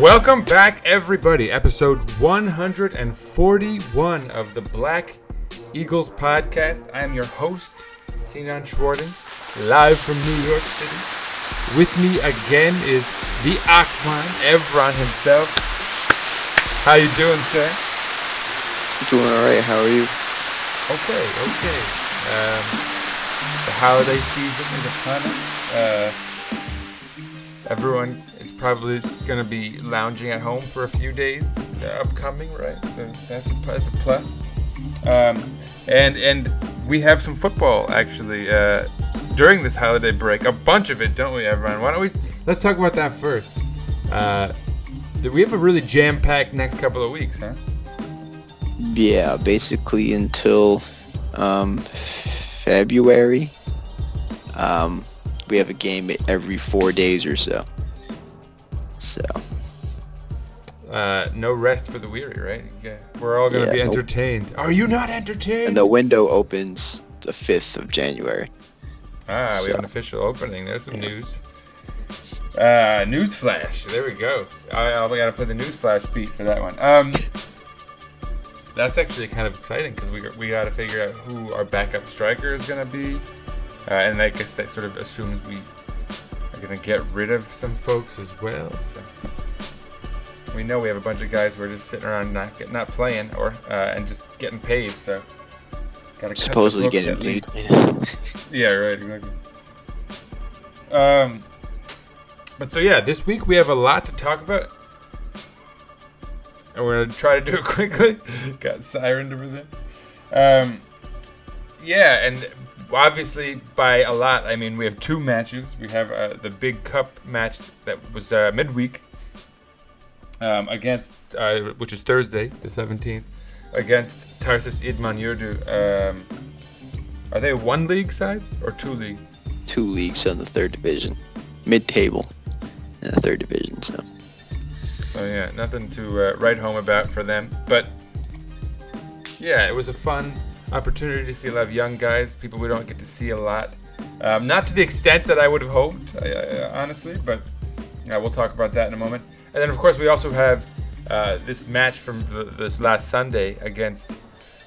Welcome back, everybody. Episode 141 of the Black Eagles podcast. I am your host, Sinan Schwarting, live from New York City. With me again is the Akman, Evran himself. How you doing, sir? Doing alright, how are you? Okay, okay. Um, the holiday season is upon us. Uh, everyone is probably going to be lounging at home for a few days upcoming, right? So that's a, that's a plus. Um, and and we have some football actually uh, during this holiday break. A bunch of it, don't we, everyone? Why don't we? Let's talk about that first. Uh, we have a really jam-packed next couple of weeks, huh? Yeah, basically until um, February. Um, we have a game every four days or so. So, Uh, no rest for the weary, right? Yeah. We're all gonna Yeah, be nope. entertained. Are you not entertained? and the window opens the 5th of January. ah, we have an official opening. There's some news. Uh, news flash. There we go. I, I gotta play the news flash beat for that one. Um, that's actually kind of exciting because we we gotta figure out who our backup striker is gonna be, uh, and I guess that sort of assumes we are gonna get rid of some folks as well. So. We know we have a bunch of guys who are just sitting around not get, not playing or uh, and just getting paid. So gotta Supposedly getting paid. Yeah, right, exactly. Um, but so yeah, this week we have a lot to talk about, and we're gonna try to do it quickly. Got sirened over there. Um, yeah, and obviously by a lot, I mean we have two matches. We have uh, the big cup match that was uh, midweek um, against, uh, which is Thursday, the seventeenth, against Tarsus Idman Yurdu. Um, are they one league side or two league? Two leagues on the third division. Mid-table in the third division, so. So yeah, nothing to uh, write home about for them. But yeah, it was a fun opportunity to see a lot of young guys, people we don't get to see a lot. Um, not to the extent that I would have hoped, I, I, honestly, but yeah, we'll talk about that in a moment. And then of course we also have uh, this match from the, this last Sunday against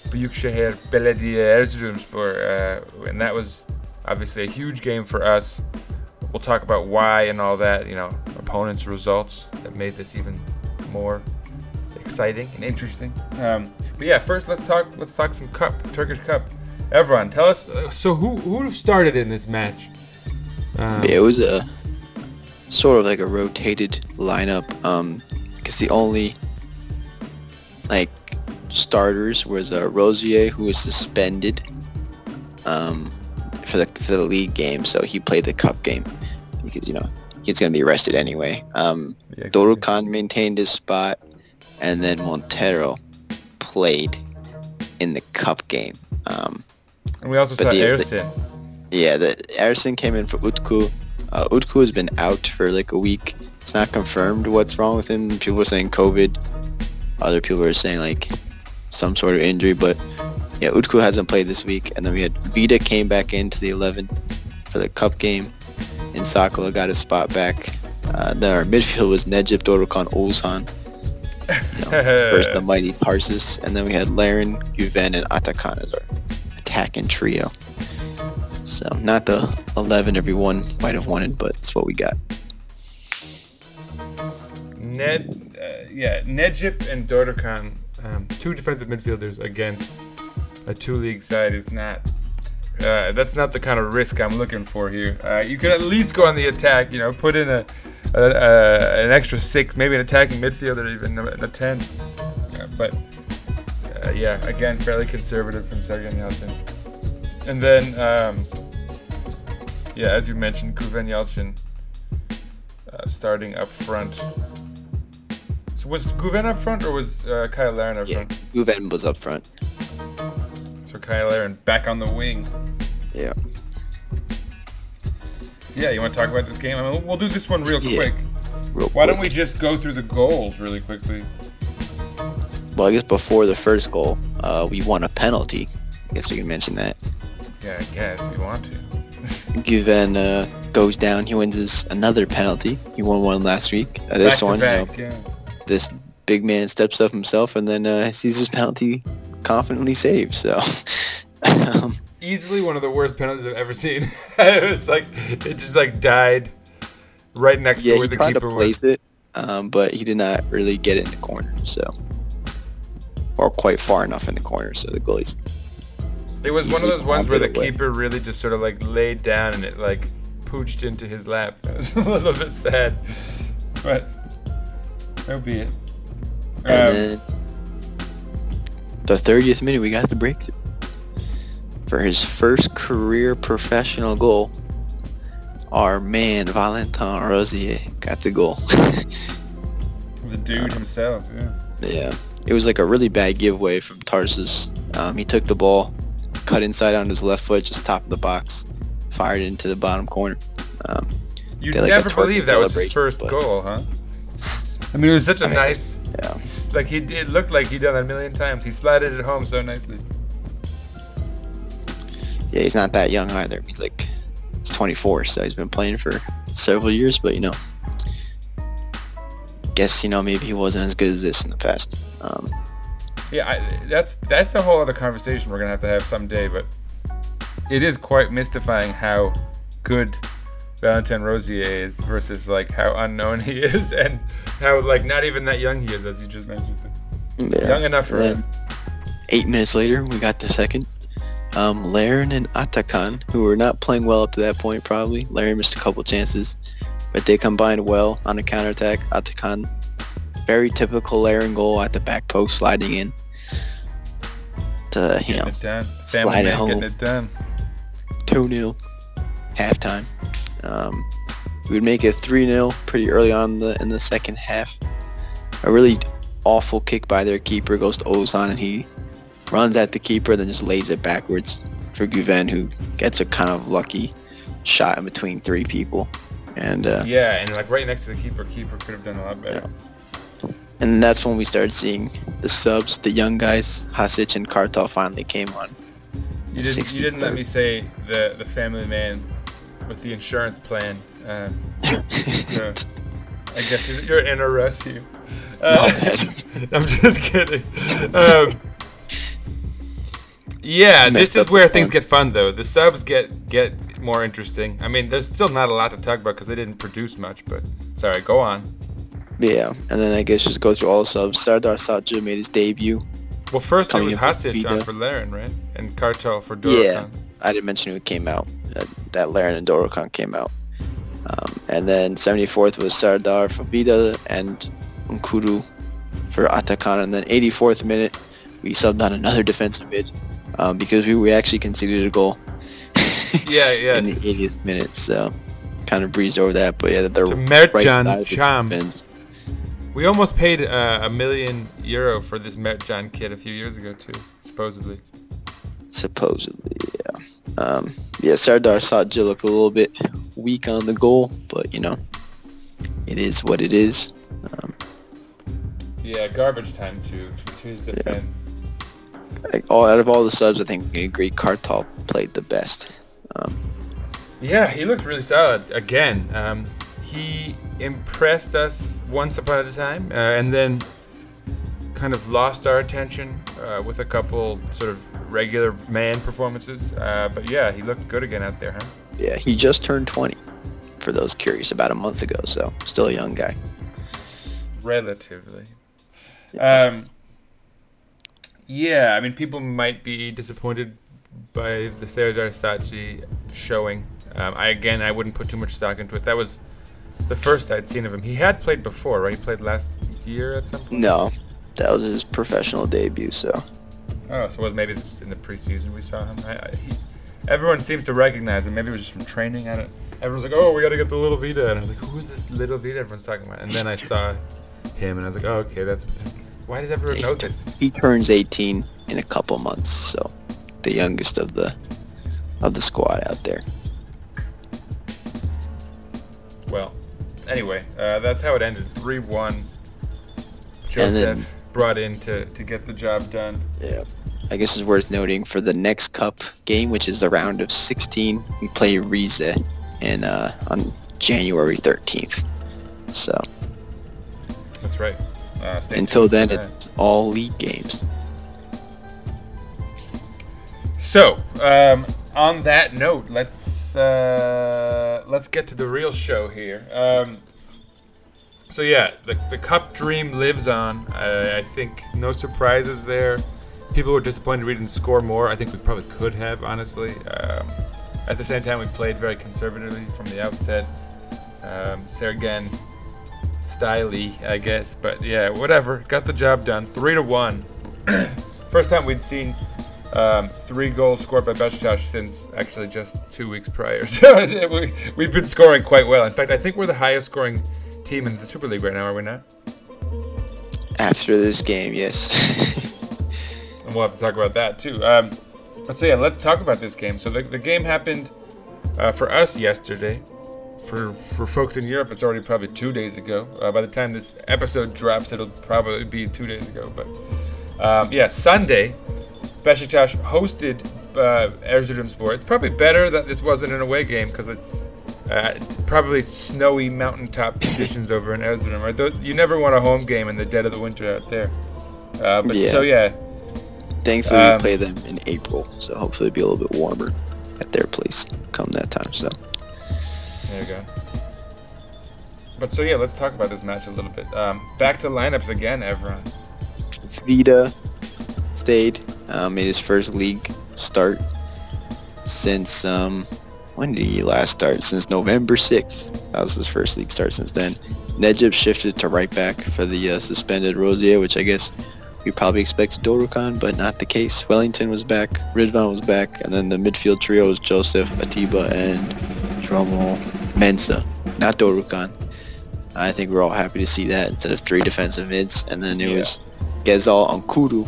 Büyükşehir Belediye Erzurumspor, uh, and that was obviously a huge game for us. We'll talk about why and all that, you know, opponents' results that made this even more exciting and interesting. Um, but yeah, first let's talk let's talk some cup, Turkish cup. Evran, tell us. Uh, so who who started in this match? Um, Yeah, it was a sort of like a rotated lineup. Um, because the only like starters was uh, Rosier, who was suspended um, for the for the league game, so he played the cup game because you know he's gonna be arrested anyway. Um, Yeah, exactly. Dorukhan maintained his spot, and then Montero played in the cup game. Um, and we also saw the- Ersin. yeah, the Ersin came in for Utku. Uh, Utku has been out for like a week. It's not confirmed what's wrong with him. People are saying COVID. Other people are saying like some sort of injury, but yeah, Utku hasn't played this week. And then we had Vida came back into the 11 for the cup game, and Sakala got his spot back. Uh, then our midfield was Necip Dorukhan Oğuzhan you know, versus the mighty Tarsus, and then we had Larin, Guven, and Atakan as our attacking trio. So not the 11 everyone might have wanted, but it's what we got. Ned, uh, yeah, Necip and Dorukhan, um, two defensive midfielders against a two-league side is not. Uh, that's not the kind of risk I'm looking for here. Uh, you could at least go on the attack. You know, put in a, a, a an extra six, maybe an attacking midfielder, even a, a ten. Uh, but uh, yeah, again, fairly conservative from Sergen Yalçın. And then, um, yeah, as you mentioned, Güven Yalçın uh, starting up front. So was Guven up front or was uh, Kyle Larin up Yeah, front? Guven was up front. So Kyle Larin back on the wing. Yeah. You want to talk about this game? I mean, we'll- do this one real Yeah. quick. Real Why don't we just go through the goals really quickly? Well, I guess before the first goal, uh, we won a penalty. I guess we can mention that. Yeah, I guess you want to. Guven uh, goes down. He wins his another penalty. He won one last week. Uh, this back one, you know, yeah. this big man steps up himself and then uh, sees his penalty confidently saved. So, um, Easily one of the worst penalties I've ever seen. it was like it just like died right next yeah, to where he the tried to keeper was. place it, um, but he did not really get it in the corner. So, or quite far enough in the corner. So the goalie's It was one of those ones where the away. keeper really just sort of like laid down and it like pooched into his lap. That was a little bit sad, but so be it. And Um, then the 30th minute, we got the breakthrough. For his first career professional goal, our man Valentin Rosier got the goal. the dude himself, yeah. yeah, it was like a really bad giveaway from Tarsus. Um, he took the ball, cut inside on his left foot, just top of the box, fired into the bottom corner. Um, You'd like never believe that was his first but- goal, huh? I mean, it was such a I mean, nice, yeah. like he it looked like he'd done it a million times. He slided it home so nicely. Yeah, he's not that young either. He's like he's 24, so he's been playing for several years. But you know, guess you know maybe he wasn't as good as this in the past. Um, Yeah, I, that's that's a whole other conversation we're gonna have to have someday. But it is quite mystifying how good Valentin Rosier is versus like how unknown he is, and how like not even that young he is, as you just mentioned. yeah. Young enough for him. eight minutes later, we got the second. Um, Larin and Atakan, who were not playing well up to that point, probably. Larin missed a couple chances, but they combined well on the counterattack. Atakan, very typical Larin goal at the back post, sliding in to you Getting know it done. slide Family it home. getting it done. 2-0 halftime. Um, we would make it 3-0 pretty early on in the in the second half. A really awful kick by their keeper goes to Ozan and he runs at the keeper then just lays it backwards for Guven who gets a kind of lucky shot in between three people. And uh, Yeah, and like right next to the keeper, keeper could have done a lot better. and that's when we started seeing the subs, the young guys, Hasic and Kartal finally came on. You didn't. You didn't let me say the the family man with the insurance plan. Um, so I guess you're- in a here. Uh, I'm just kidding. Um, yeah, this is where things get fun though. The subs get get more interesting. I mean, there's still not a lot to talk about because they didn't produce much. But sorry, go on. Yeah, and then I guess just go through all the subs. Serdar Saatçı made his debut. Well, first it was Hasic on for Larin, right? And Kartal for Dorukhan. Yeah, I didn't mention who came out. Uh, that Larin and Dorukhan came out. Um, and then 74th was Serdar for Vida and Nkuru for Atakan. And then 84th minute, we subbed on another defensive mid um, because we, we actually conceded a goal. Yeah, yeah, in the 80th minute, so kind of breezed over that. But yeah, they're To right Mertcan side Çam. We almost paid uh, a million euro for this Mertcan kid a few years ago too, supposedly. Supposedly, yeah. Um, yeah, Serdar Saatçı looked a little bit weak on the goal, but you know, it is what it is. Um, Yeah, garbage time too to his defense. Like, all out of all the subs, I think I agree Kartal played the best. Um, Yeah, he looked really solid again. Um, he impressed us once upon a time, uh, and then kind of lost our attention uh, with a couple sort of regular man performances. Uh, but yeah, he looked good again out there, huh? yeah, he just turned 20. For those curious, about a month ago, so still a young guy. Relatively. Um, yeah, I mean, people might be disappointed by the Serdar Saatçı showing. Um, I again, I wouldn't put too much stock into it. That was the first I'd seen of him. He had played before, right? He played last year at some point. No, that was his professional debut. So Oh, so it was maybe in the preseason we saw him. I, I, he, everyone seems to recognize him. Maybe it was just from training. I don't. Everyone's like, "Oh, we got to get the little Vida," and I was like, "Who is this little Vida?" Everyone's talking about. And then I saw him, and I was like, "Oh, okay, that's." Why does everyone know this? He turns 18 in a couple months, so the youngest of the of the squad out there. Well, anyway, uh, that's how it ended. Three-one. Josef then- brought in to, to get the job done. Yeah. I guess it's worth noting for the next cup game, which is the round of 16, we play Rize in uh, on January 13th. So That's right. Uh, until then, it's all league games. So, um, on that note, let's uh, let's get to the real show here. Um, so yeah, the, the cup dream lives on. I, I think no surprises there. People were disappointed we didn't score more. I think we probably could have, honestly. Um, at the same time, we played very conservatively from the outset. Um, Sergen, styly, I guess, but yeah, whatever. Got the job done. Three to one. First time we'd seen um, three goals scored by Besiktas since actually just two weeks prior. So we, we've been scoring quite well. In fact, I think we're the highest scoring team in the Super League right now, are we not? After this game, yes. And we'll have to talk about that too. Um, but so yeah, let's talk about this game. So the, the game happened uh, for us yesterday. For for folks in Europe, it's already probably two days ago. Uh, by the time this episode drops, it'll probably be two days ago. But um, yeah, Sunday, Besiktas hosted uh, Erzurumspor. It's probably better that this wasn't an away game because it's uh, probably snowy mountaintop conditions over in Erzurum. Right? Tho- You never want a home game in the dead of the winter out there. Uh, but Yeah. so yeah. Thankfully, Um, we play them in April, so hopefully it'll be a little bit warmer at their place come that time. So There you go. But so yeah, let's talk about this match a little bit. Um, back to lineups again, Evran. Vida stayed, um, made his first league start since um, when did he last start? Since November 6th. That was his first league start since then. Necip shifted to right back for the uh, suspended Rosier, which I guess we probably expected Dorukhan, but not the case. Welinton was back, Ridvan was back, and then the midfield trio was Josef, Atiba, and drumroll Mensah, not Dorukhan. I think we're all happy to see that instead of three defensive mids, and then it Yeah. was Ghezzal on Kudu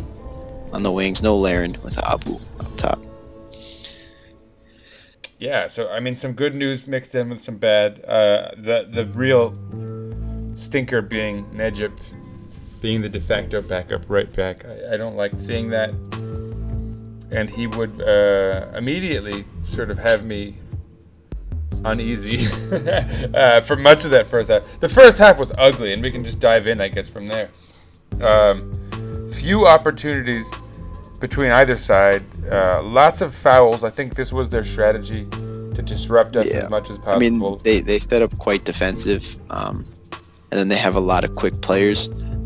on the wings, no Larin with Abu up top. Yeah, so I mean, some good news mixed in with some bad. Uh, the the real stinker being Necip, being the de facto backup right back. I, I don't like seeing that, and he would uh, immediately sort of have me uneasy uh, for much of that first half. The first half was ugly, and we can just dive in, I guess, from there. Um, few opportunities between either side. Uh, lots of fouls. I think this was their strategy to disrupt us Yeah. as much as I mean, possible. they, they set up quite defensive, um, and then they have a lot of quick players,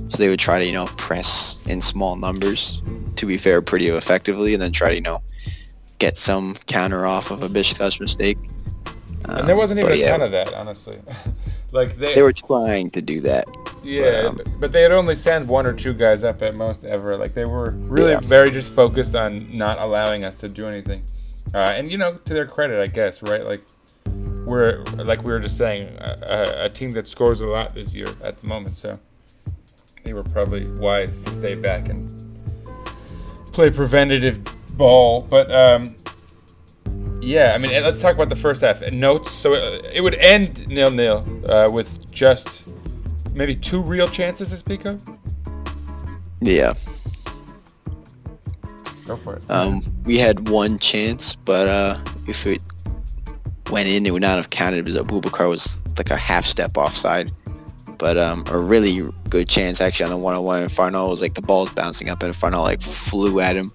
so they would try to, you know, press in small numbers, to be fair, pretty effectively, and then try to, you know, get some counter off of a Besiktas mistake. And there Um, wasn't even a yeah, ton of that, honestly. like they, They were trying to do that. yeah, um, but they'd only send one or two guys up at most ever. Like they were really Yeah. very just focused on not allowing us to do anything. Uh, and you know, to their credit, I guess, right? Like we're like we were just saying, a, a, a team that scores a lot this year at the moment. So they were probably wise to stay back and play preventative ball. But um, yeah, I mean, let's talk about the first half. Notes. So it, it would end nil nil uh, with just maybe two real chances to speak of. Yeah. Go for it. Um, we had one chance, but uh, if it went in, it would not have counted because Abubakar was like a half step offside. But um, a really good chance actually on the one-on-one and Farnolle was like the ball was bouncing up and Farnolle like flew at him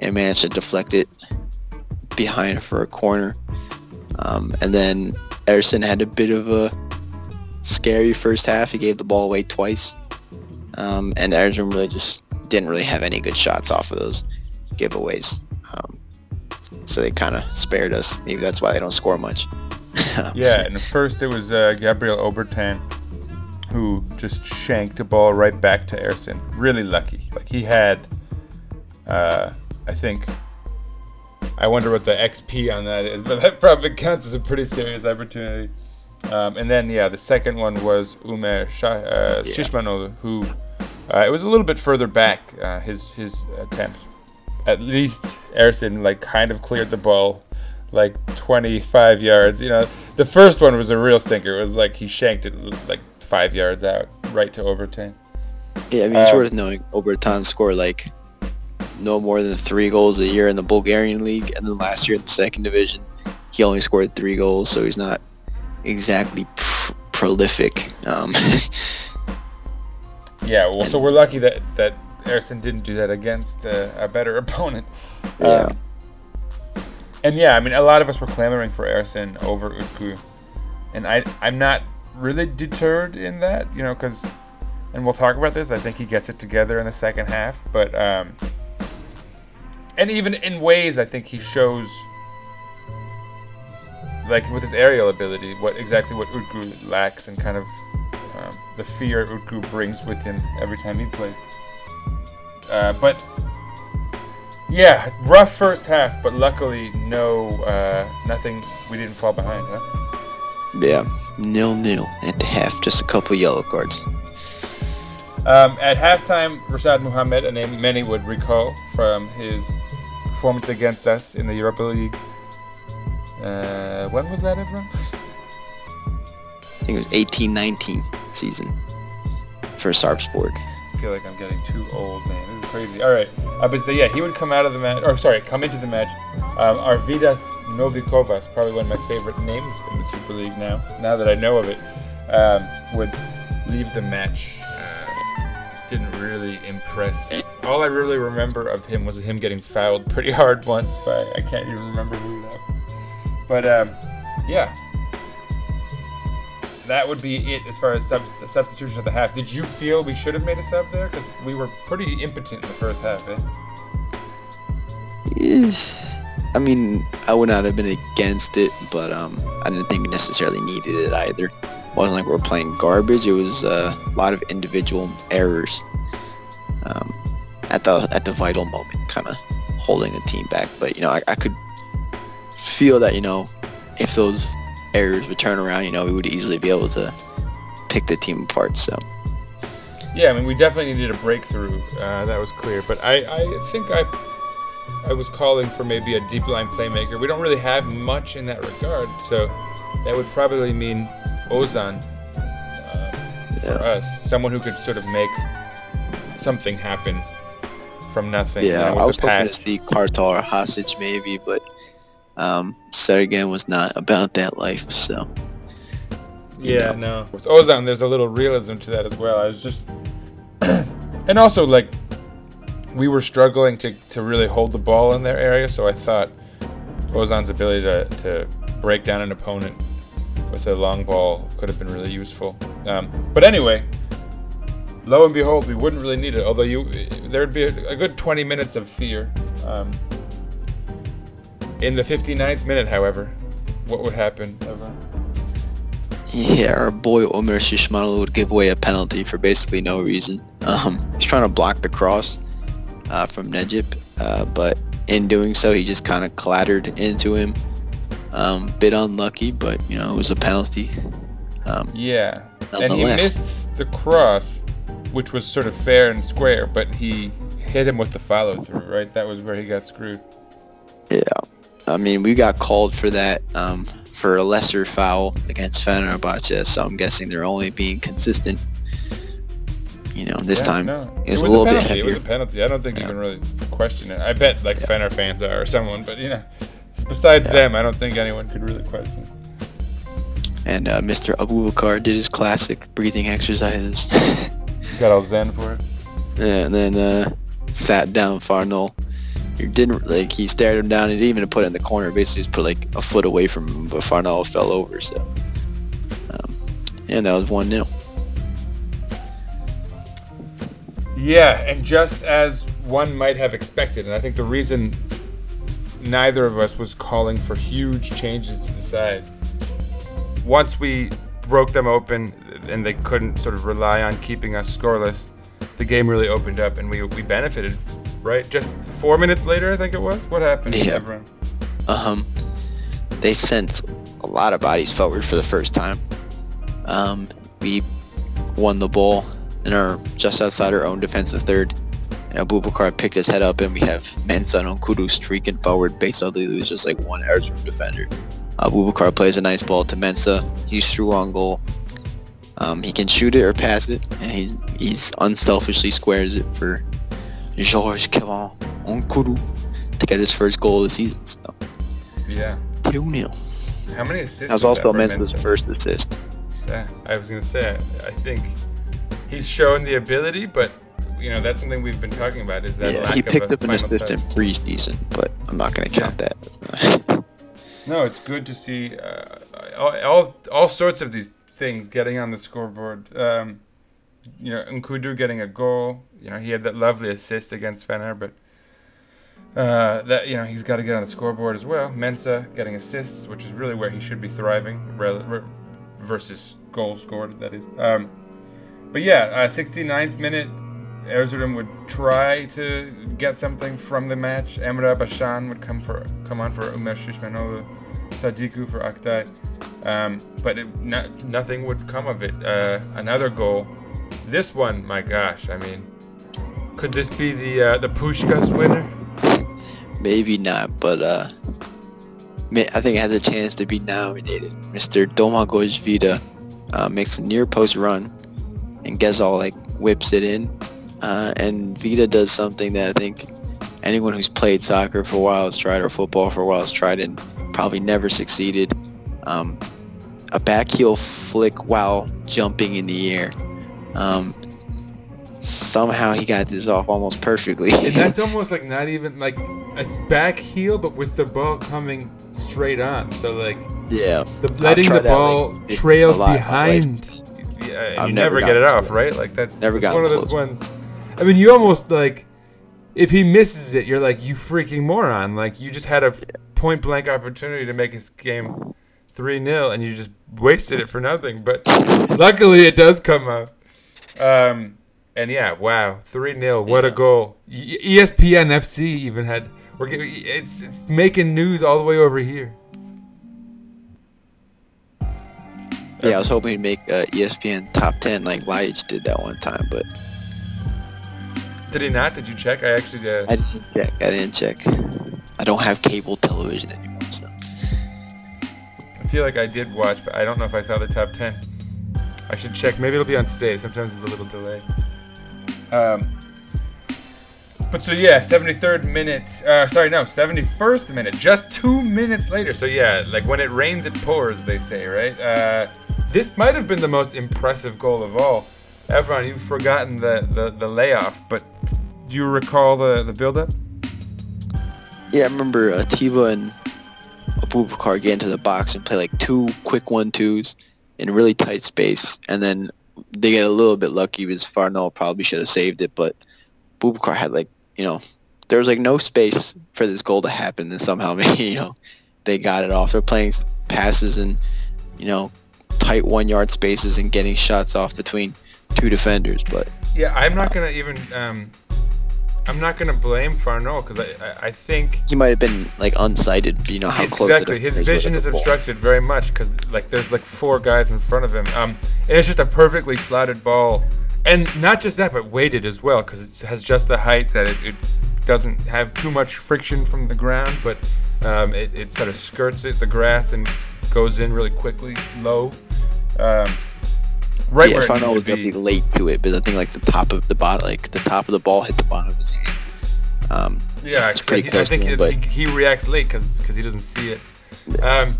and managed to deflect it behind for a corner. Um, and then Ersin had a bit of a scary first half. He gave the ball away twice. Um, and Ederson really just didn't really have any good shots off of those giveaways. Um, so they kind of spared us. Maybe that's why they don't score much. Yeah, and first it was uh, Gabriel Obertan who just shanked a ball right back to Ersin. Really lucky. Like he had Uh, I think. I wonder what the XP on that is, but that probably counts as a pretty serious opportunity. Um, and then, yeah, the second one was Ömer Shah, uh, Yeah. Şişmanoğlu, who uh, it was a little bit further back. Uh, his his attempt, at least Ersin like kind of cleared the ball like 25 yards. You know, the first one was a real stinker. It was like he shanked it like five yards out, right to Obertan. Yeah, I mean, it's Um, worth knowing Obertan scored like no more than three goals a year in the Bulgarian league, and then last year in the second division, he only scored three goals, so he's not exactly pr- prolific. Um, Yeah, well, so we're lucky that that Ersin didn't do that against uh, a better opponent. yeah, Um, and yeah, I mean, a lot of us were clamoring for Ersin over Utku, and I I'm not really deterred in that, you know, because, and we'll talk about this. I think he gets it together in the second half, but um, and even in ways, I think he shows. Like with his aerial ability, what exactly what Utku lacks, and kind of um, the fear Utku brings with him every time he plays. Uh, but yeah, rough first half, but luckily no, uh, nothing. We didn't fall behind, huh? yeah, nil nil at the half, just a couple yellow cards. Um, at halftime, Rashad Muhammed, a name many would recall from his performance against us in the Europa League. Uh, when was that, Evran? I think it was 18-19 season for Sarpsborg. I feel like I'm getting too old, man. This is crazy. All right, uh, but so yeah, he would come out of the match, or sorry, come into the match. Um, Arvydas Novikovas, probably one of my favorite names in the Super League now. Now that I know of it, um, would leave the match. Didn't really impress. All I really remember of him was him getting fouled pretty hard once, but I can't even remember who that. But um, yeah, that would be it as far as sub- substitution of the half. Did you feel we should have made a sub there? Because we were pretty impotent in the first half, eh? Yeah, I mean, I would not have been against it, but um, I didn't think we necessarily needed it either. It wasn't like we were playing garbage. It was uh, a lot of individual errors um, at the at the vital moment, kind of holding the team back. But you know, I, I could feel that you know, if those errors would turn around, you know, we would easily be able to pick the team apart. So Yeah, I mean, we definitely needed a breakthrough. Uh, that was clear. But I, I think I, I was calling for maybe a deep line playmaker. We don't really have much in that regard, so that would probably mean Ozan uh, for yeah, us, someone who could sort of make something happen from nothing. you yeah, know, I was the hoping to pass. see Kartal or Hostage maybe, but um, Sergen was not about that life. So. Yeah, know. no. With Ozan, there's a little realism to that as well. I was just, and also like, we were struggling to, to really hold the ball in their area, so I thought Ozan's ability to, to break down an opponent with a long ball could have been really useful. Um, but anyway, lo and behold, we wouldn't really need it. Although you, there'd be a, a good 20 minutes of fear. Um, in the 59th minute, however, what would happen? Yeah, our boy Omer Şişmanoğlu would give away a penalty for basically no reason. Um, he's trying to block the cross uh, from Necip, uh, but in doing so, he just kind of clattered into him. Um, bit unlucky, but you know it was a penalty. Um, Yeah, and he missed the cross, which was sort of fair and square, but he hit him with the follow through. Right, that was where he got screwed. yeah, I mean we got called for that um, for a lesser foul against Fenerbahce, so I'm guessing they're only being consistent. You know, this Yeah, time no, it was, it a little a bit penalty. It was a penalty. I don't think you can really question it. I bet like Fener fans are or someone, but you know, besides them, I don't think anyone could really question. And uh, Mr. Abubakar did his classic breathing exercises. Got all zen for it. and then uh, sat down Farnolle. He didn't like he stared him down. He didn't even put it in the corner. Basically, just put like a foot away from him, but Farnolle fell over. So, um, and that was one 0 Yeah, and just as one might have expected, and I think the reason neither of us was calling for huge changes to the side, once we broke them open and they couldn't sort of rely on keeping us scoreless, the game really opened up and we, we benefited right? Just four minutes later, I think it was. What happened? Yeah. Um, they sent a lot of bodies forward for the first time. Um, we won the ball in our just outside our own defensive third. And Abubakar picked his head up, and we have Mensah and Nkoudou streaking forward. Basically, was just like one Erzurum defender. Abubakar plays a nice ball to Mensah. He's through on goal. Um, he can shoot it or pass it, and he he's unselfishly squares it for Georges Kevin Nkoudou to get his first goal of the season. So Yeah. 2-0. How many assists? That was also Mensah's first assist. Yeah, I was gonna say. I think he's shown the ability, but you know that's something we've been talking about. Is that Yeah, he picked up an assist in preseason, but I'm not going to count that. No, it's good to see uh, all, all all sorts of these things getting on the scoreboard. Um, you know, Nkoudou getting a goal. You know, he had that lovely assist against Fener, but uh, that you know he's got to get on the scoreboard as well. Mensah getting assists, which is really where he should be thriving, rel- re- versus goals scored. That is. Um, but yeah, uh, 69th minute, Erzurum would try to get something from the match. Emre Bashan would come for come on for Ömer Şişmanoğlu, Sadiku for Aktay, um, but it, no, nothing would come of it. Uh, another goal. This one, my gosh, I mean, could this be the uh, the Puskás winner? Maybe not, but uh, I think it has a chance to be nominated. Mr. Domagoj Vida uh, makes a near post run, and Ghezzal like whips it in, uh, and Vida does something that I think anyone who's played soccer for a while has tried, or football for a while has tried, and probably never succeeded. Um, a back heel flick while jumping in the air. Um, somehow he got this off almost perfectly. And that's almost like not even like it's back heel, but with the ball coming straight on. So like yeah. the letting the that, ball like, trail a lot, like, behind. Yeah, you never never, get it off, right? Like that's Never it's one of those close. ones. I mean, you almost like if he misses it, you're like you freaking moron. Like you just had a point blank opportunity to make his game three 0 and you just wasted it for nothing. But luckily, it does come up. Um, and yeah, wow, three 0 What a goal! ESPN FC even had. We're getting, it's it's making news all the way over here. Yeah, I was hoping he'd make uh, ESPN top 10 like Liage did that one time, but Did he not? Did you check? I actually uh, I didn't check. I didn't check. I don't have cable television anymore, so. I feel like I did watch, but I don't know if I saw the top 10. I should check. Maybe it'll be on today. Sometimes there's a little delay. Um, but so, yeah, 73rd minute. Uh, sorry, no, 71st minute. Just two minutes later. So, yeah, like when it rains, it pours, they say, right? Uh, this might have been the most impressive goal of all. Evran, you've forgotten the, the, the layoff, but do you recall the, the build up? Yeah, I remember uh, Tiba and Abubakar get into the box and play like two quick one-twos in really tight space, and then they get a little bit lucky because Farnolle probably should have saved it, but Abubakar had like, you know, there was like no space for this goal to happen, and somehow, you know, they got it off. They're playing passes and, you know, tight one-yard spaces and getting shots off between two defenders, but Yeah, I'm not going to even. Um, I'm not gonna blame Farnolle because I, I I think he might have been like unsighted, you know, how close exactly his vision is obstructed very much because like there's like four guys in front of him. Um, and it's just a perfectly slotted ball, and not just that, but weighted as well because it has just the height that it, it doesn't have too much friction from the ground, but um, it, it sort of skirts it the grass and goes in really quickly, low. Um, right yeah, where it needed was to be. definitely late to it, but I think like the top of the bottom, like the top of the ball hit the bottom of his hand. Um, Yeah, It's pretty he, I think him, but- he, he reacts late because he doesn't see it. Um,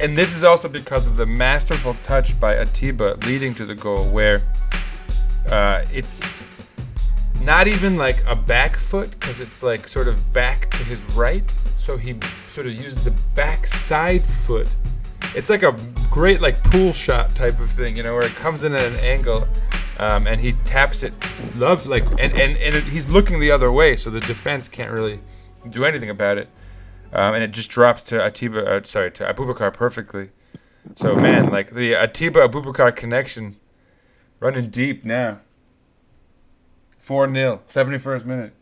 and this is also because of the masterful touch by Atiba leading to the goal, where uh, it's not even like a back foot because it's like sort of back to his right. So he sort of uses the back side foot. It's like a great like pool shot type of thing, you know, where it comes in at an angle, um, and he taps it, loves like, and and and it, he's looking the other way, so the defense can't really do anything about it, um, and it just drops to Atiba, uh, sorry, to Abubakar perfectly. So man, like the Atiba Abubakar connection, running deep now. 4 0, 71st minute.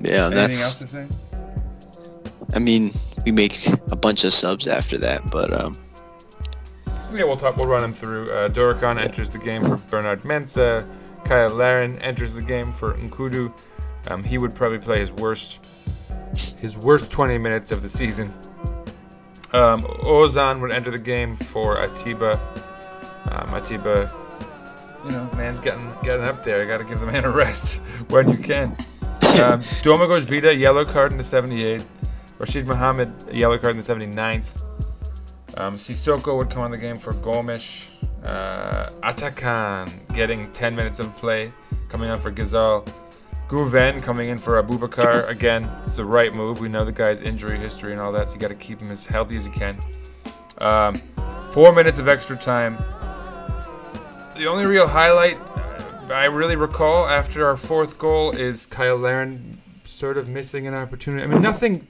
Yeah, Anything else that's. to say? I mean, we make a bunch of subs after that, but um, Yeah, we'll talk. We'll run them through. Uh, Dorukhan enters the game for Bernard Mensah. Kyle Larin enters the game for Nkoudou. Um, he would probably play his worst, his worst 20 minutes of the season. Um, Ozan would enter the game for Atiba. Um, Atiba, you know, man's getting getting up there. You got to give the man a rest when you can. Um, Domagoj Vida, yellow card in the 78th. Rashad Muhammed, a yellow card in the 79th. Um, Sissoko would come on the game for Gomes. Uh, Atakan getting 10 minutes of play, coming on for Ghezzal. Guven coming in for Abubakar. Again, it's the right move. We know the guy's injury history and all that, so you got to keep him as healthy as you can. Um, four minutes of extra time. The only real highlight uh, I really recall after our fourth goal is Kyle Larin sort of missing an opportunity. I mean, nothing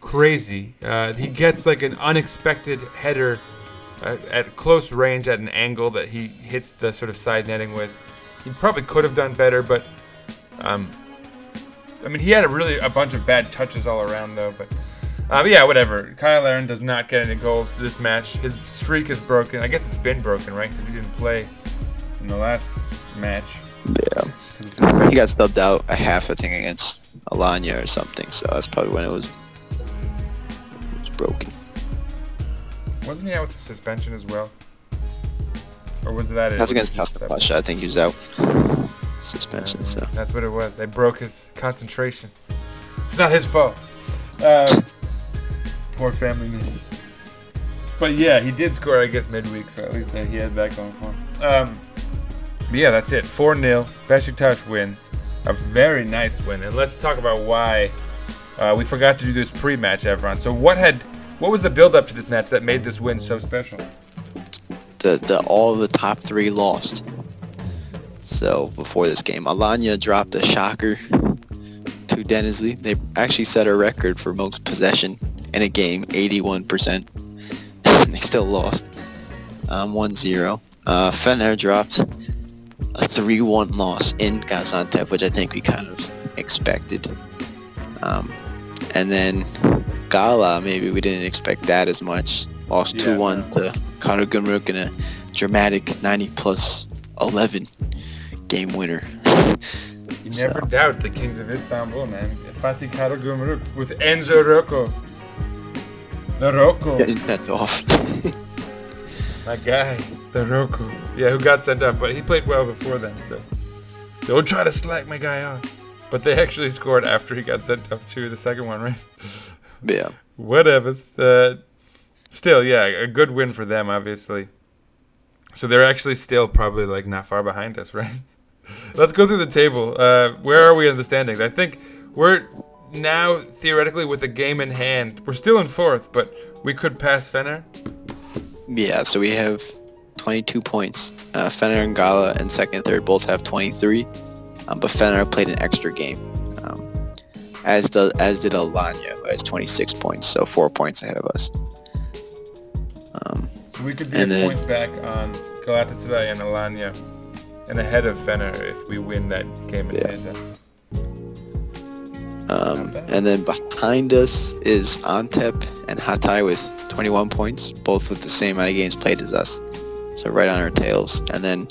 crazy. Uh, he gets like an unexpected header uh, at close range at an angle that he hits the sort of side netting with. He probably could have done better, but um, I mean, he had a really a bunch of bad touches all around though. But, uh, but yeah, whatever. Kyle Larin does not get any goals this match. His streak is broken. I guess it's been broken, right? Because he didn't play in the last match. Yeah. he got subbed out a half, I think, against Alanya or something. So that's probably when it was broken. Wasn't he out with suspension as well? Or was that it? That was against that- I think he was out. Suspension. So That's what it was. They broke his concentration. It's not his fault. Um, poor family man. But yeah, he did score, I guess, midweek, so at least uh, he had that going for him. Um, but yeah, that's it. 4 0. Besiktas wins. A very nice win. And let's talk about why uh, we forgot to do this pre match, Evran. So, what had. What was the build up to this match that made this win so special? the, the all the top three lost. So before this game, Alanya dropped a shocker to Denizli. They actually set a record for most possession in a game, 81%. they still lost. Um, 1-0. Uh, Fener dropped a 3-1 loss in Gaziantep, which I think we kind of expected. Um, and then Gala, maybe we didn't expect that as much. Lost Yeah, 2-1 to Karagümrük in a dramatic 90 plus 11 game winner. You never doubt the Kings of Istanbul, man. Fatih Karagümrük with Enzo Rocco. The Rocco. Getting sent off. My guy, the Rocco. Yeah, who got sent off, but he played well before then, so. Don't try to slack my guy off. But they actually scored after he got sent up to the second one, right? yeah. Whatever. Uh, still, yeah, a good win for them, obviously. So they're actually still probably like not far behind us, right? Let's go through the table. Uh, where are we in the standings? I think we're now theoretically with a game in hand. We're still in fourth, but we could pass Fener. Yeah, so we have 22 points. Uh, Fener and Gala in second and third both have 23. Um, but Fener played an extra game. Um, as, does, as did Alanya, who has 26 points, so four points ahead of us. Um, we could be a then- point back on Galatasaray and Alanya, and ahead of Fener if we win that game in Yeah. Um, and then behind us is Antep and Hatay with 21 points, both with the same amount of games played as us. So right on our tails. And then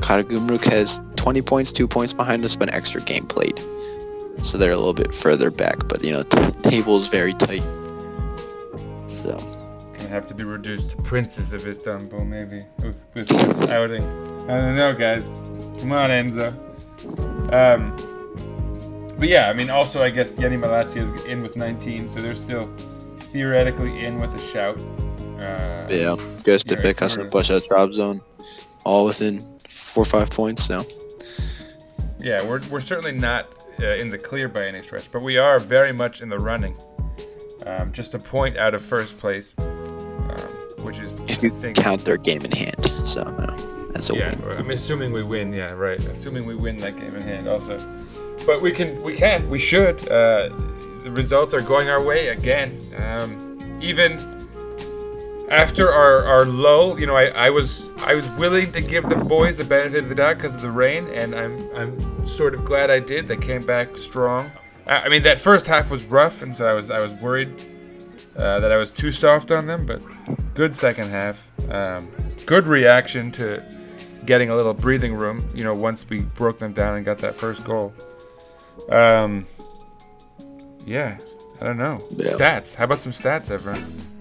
Karagümrük has 20 points, two points behind us, but an extra game played. So they're a little bit further back, but you know, the table's very tight. So Gonna have to be reduced to princes of Istanbul, maybe, with, with this outing. I don't know, guys. Come on, Enzo. Um, but yeah, I mean, also, I guess Yeni Malatya is in with 19, so they're still theoretically in with a shout. Uh, yeah, Göztepe, out Kasımpaşa, zone, all within four or five points. So Yeah, we're, we're certainly not uh, in the clear by any stretch, but we are very much in the running. Um, just a point out of first place, um, which is, if you think, count their game in hand, so uh, that's a yeah. win. I'm assuming we win. Yeah, right. Assuming we win that game in hand, also. But we can, we can, we should. Uh, the results are going our way again. Um, even after our, our lull, you know, I, I was I was willing to give the boys the benefit of the doubt because of the rain, and I'm I'm sort of glad I did. They came back strong. I, I mean, that first half was rough, and so I was I was worried uh, that I was too soft on them, but good second half. Um, good reaction to getting a little breathing room. You know, once we broke them down and got that first goal. Um, yeah, I don't know. Yeah. Stats. How about some stats, Evran?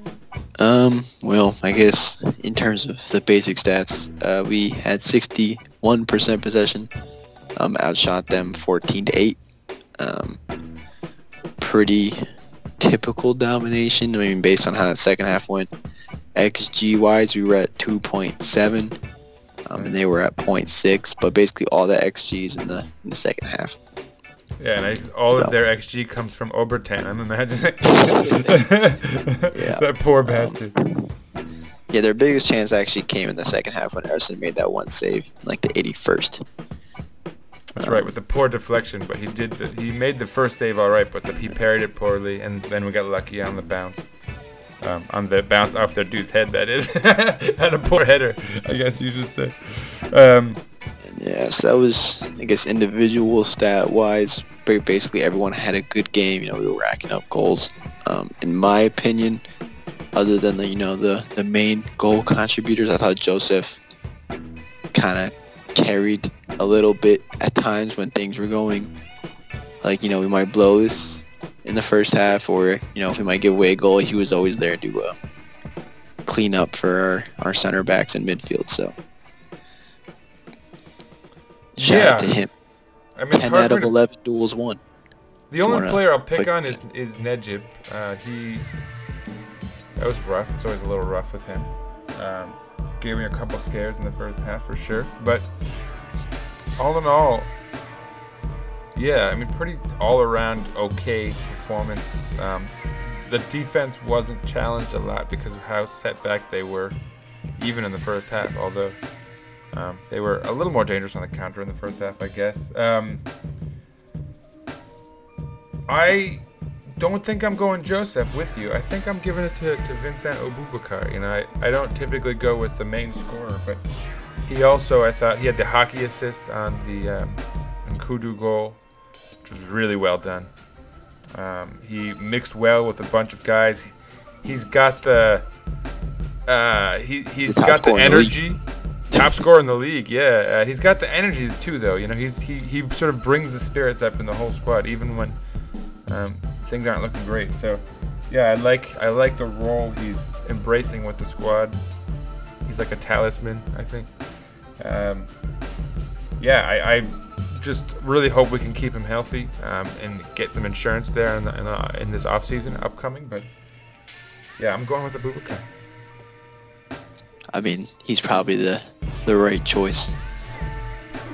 Um, well, I guess in terms of the basic stats, uh, we had 61% possession, um, outshot them 14 to 8. Um, pretty typical domination. I mean, based on how the second half went. XG wise, we were at 2.7, um, and they were at 0.6, but basically all the XGs in the in the second half. Yeah, and I, all of their XG comes from Obertan. I'm imagining. Yeah. That poor bastard. Yeah, their biggest chance actually came in the second half when Ersin made that one save, like the 81st. That's right, with the poor deflection, but he did. The, he made the first save all right, but the, he parried it poorly, and then we got lucky on the bounce. Um, on the bounce off their dude's head, that is. and a poor header, I guess you should say. Um, And yeah, so that was, I guess, individual stat wise. Basically, everyone had a good game. You know, we were racking up goals. Um, in my opinion, other than the you know the the main goal contributors, I thought Josef kind of carried a little bit at times when things were going like you know we might blow this in the first half, or you know if we might give away a goal. He was always there to uh, clean up for our, our center backs in midfield. So shout out to him. I mean, it's 10 hard out of me to- 11 duels won. The only wanna player I'll pick put- on is is Necip. Uh, he that was rough. It's always a little rough with him. Um, gave me a couple scares in the first half for sure. But all in all, yeah, I mean, pretty all around okay performance. Um, the defense wasn't challenged a lot because of how set back they were, even in the first half. Although um, they were a little more dangerous on the counter in the first half, I guess. Um, I don't think I'm going Josef with you. I think I'm giving it to, to Vincent Aboubakar. You know, I, I don't typically go with the main scorer, but he also, I thought, he had the hockey assist on the um, Nkoudou goal, which was really well done. Um, he mixed well with a bunch of guys. He's got the uh, he he's got the scorer in the league. energy. Top scorer in the league, yeah. Uh, he's got the energy too, though. You know, he's he, he sort of brings the spirits up in the whole squad, even when um, things aren't looking great. So, yeah, I like I like the role he's embracing with the squad. He's like a talisman, I think. Um, yeah, I, I just really hope we can keep him healthy um, and get some insurance there in, the, in, the, in this off season upcoming. But yeah, I'm going with the Aboubakar. I mean, he's probably the the right choice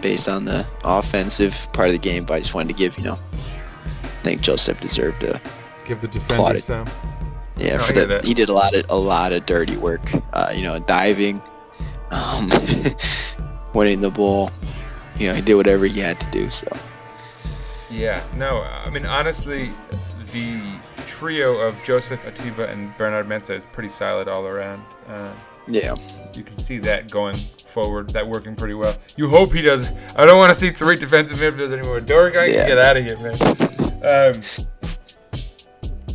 based on the offensive part of the game. But I just wanted to give, you know, I think Josef deserved to Give the defender some. yeah No, for that. that. He did a lot of a lot of dirty work. Uh, you know, diving, um, winning the ball. You know, he did whatever he had to do. So Yeah, no, I mean honestly, the trio of Josef Atiba and Bernard Mensah is pretty solid all around. Uh, yeah, you can see that going forward, that working pretty well. You hope he does. I don't want to see three defensive midfielders anymore. Dorukhan, Yeah. get out of here, man. Um,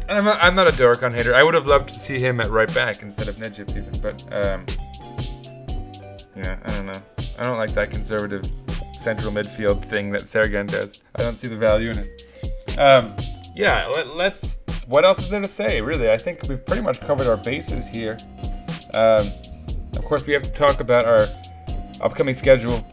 I'm not, I'm not a Dorukhan hater. I would have loved to see him at right back instead of Necip even, but um, yeah, I don't know. I don't like that conservative central midfield thing that Sergen does. I don't see the value in it. Um, yeah, let, let's. What else is there to say? Really, I think we've pretty much covered our bases here. Um, of course, we have to talk about our upcoming schedule.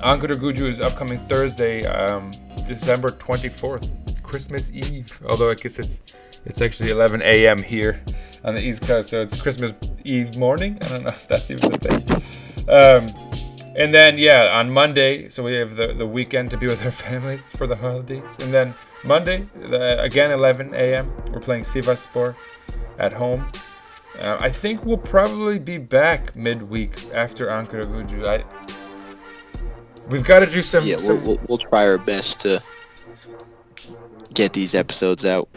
Ankaragücü is upcoming Thursday, um, December 24th, Christmas Eve. Although I guess it's it's actually 11 a.m. here on the East Coast, so it's Christmas Eve morning. I don't know if that's even a thing. Um, and then yeah, on Monday, so we have the, the weekend to be with our families for the holidays. And then Monday, the, again 11 a.m. We're playing Sivaspor at home. Uh, I think we'll probably be back midweek after Ankaragücü. I we've got to do some. yeah. We'll, we'll we'll try our best to get these episodes out.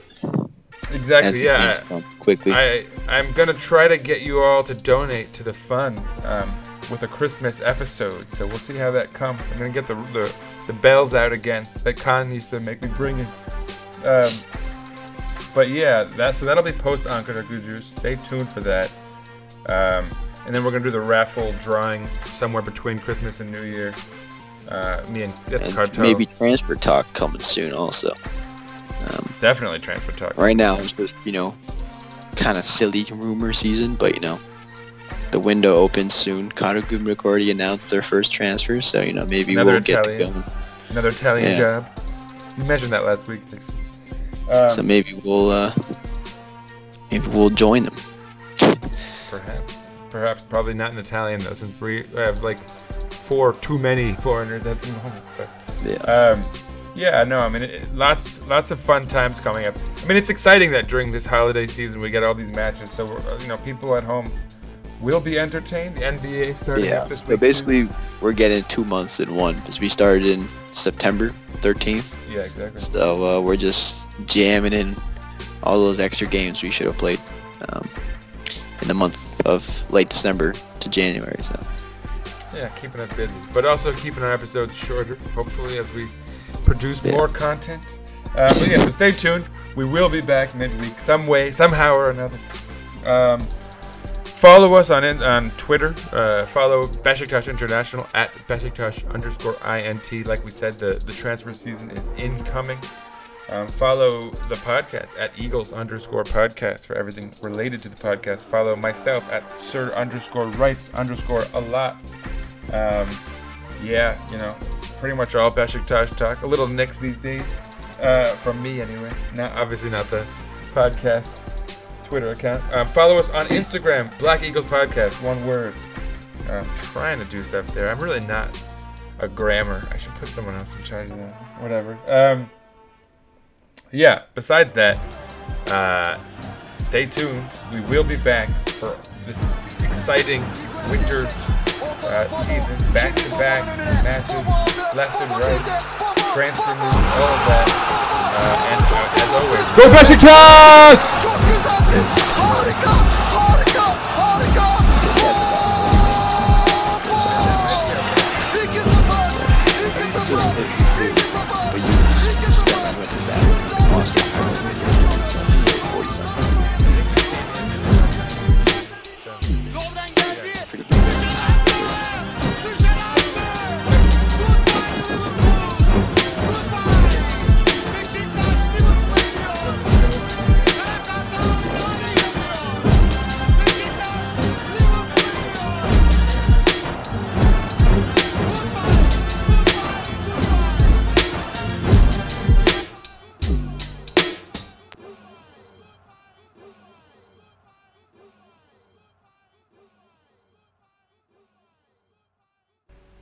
Exactly. Yeah. games quickly. I I'm gonna try to get you all to donate to the fund um, with a Christmas episode. So we'll see how that comes. I'm gonna get the the, the bells out again that Khan used to make me bring in. Um, but yeah, that so that'll be post Ankaragücü. Stay tuned for that. Um, and then we're gonna do the raffle drawing somewhere between Christmas and New Year. Uh, me and that's and Cartel. maybe transfer talk coming soon also. Um, definitely transfer talk. right now it's just you know kind of silly rumor season, but you know the window opens soon. Karagümrük already announced their first transfer, so you know maybe Another we'll get Italian. to go. Another Italian Yeah. job. You mentioned that last week. Um, so maybe we'll uh maybe we'll join them. Perhaps. Perhaps probably not in Italian though, since we have like four too many foreigners at the moment. But Yeah. um, yeah, no, I mean, it, lots lots of fun times coming up. I mean, it's exciting that during this holiday season we get all these matches, so we're, you know people at home will be entertained. The NBA starting Yeah. this So week. too. basically, we're getting two months in one because we started in September 13th. yeah, exactly. So uh, we're just jamming in all those extra games we should have played um, in the month of late December to January. So Yeah, keeping us busy, but also keeping our episodes shorter. Hopefully, as we produce Yeah. more content. Uh, but yeah, so stay tuned. We will be back midweek, some way, somehow or another. Um, follow us on on Twitter. Uh, follow Besiktas International at Besiktas underscore int. Like we said, the the transfer season is incoming. Um, follow the podcast at Eagles underscore podcast for everything related to the podcast. Follow myself at Sir underscore Writes underscore a lot. Um, yeah, you know, pretty much all Besiktas talk. A little Knicks these days, uh, from me anyway. Not obviously not the podcast Twitter account. Um, follow us on Instagram, Black Eagles Podcast, one word. I'm trying to do stuff there. I'm really not a grammar. I should put someone else in charge of that. Whatever. Um, yeah. Besides that, uh, stay tuned. We will be back for this exciting winter uh, season, back-to-back matches, left and right, transfer news, all of that. Uh, and uh, as always, go Besiktas!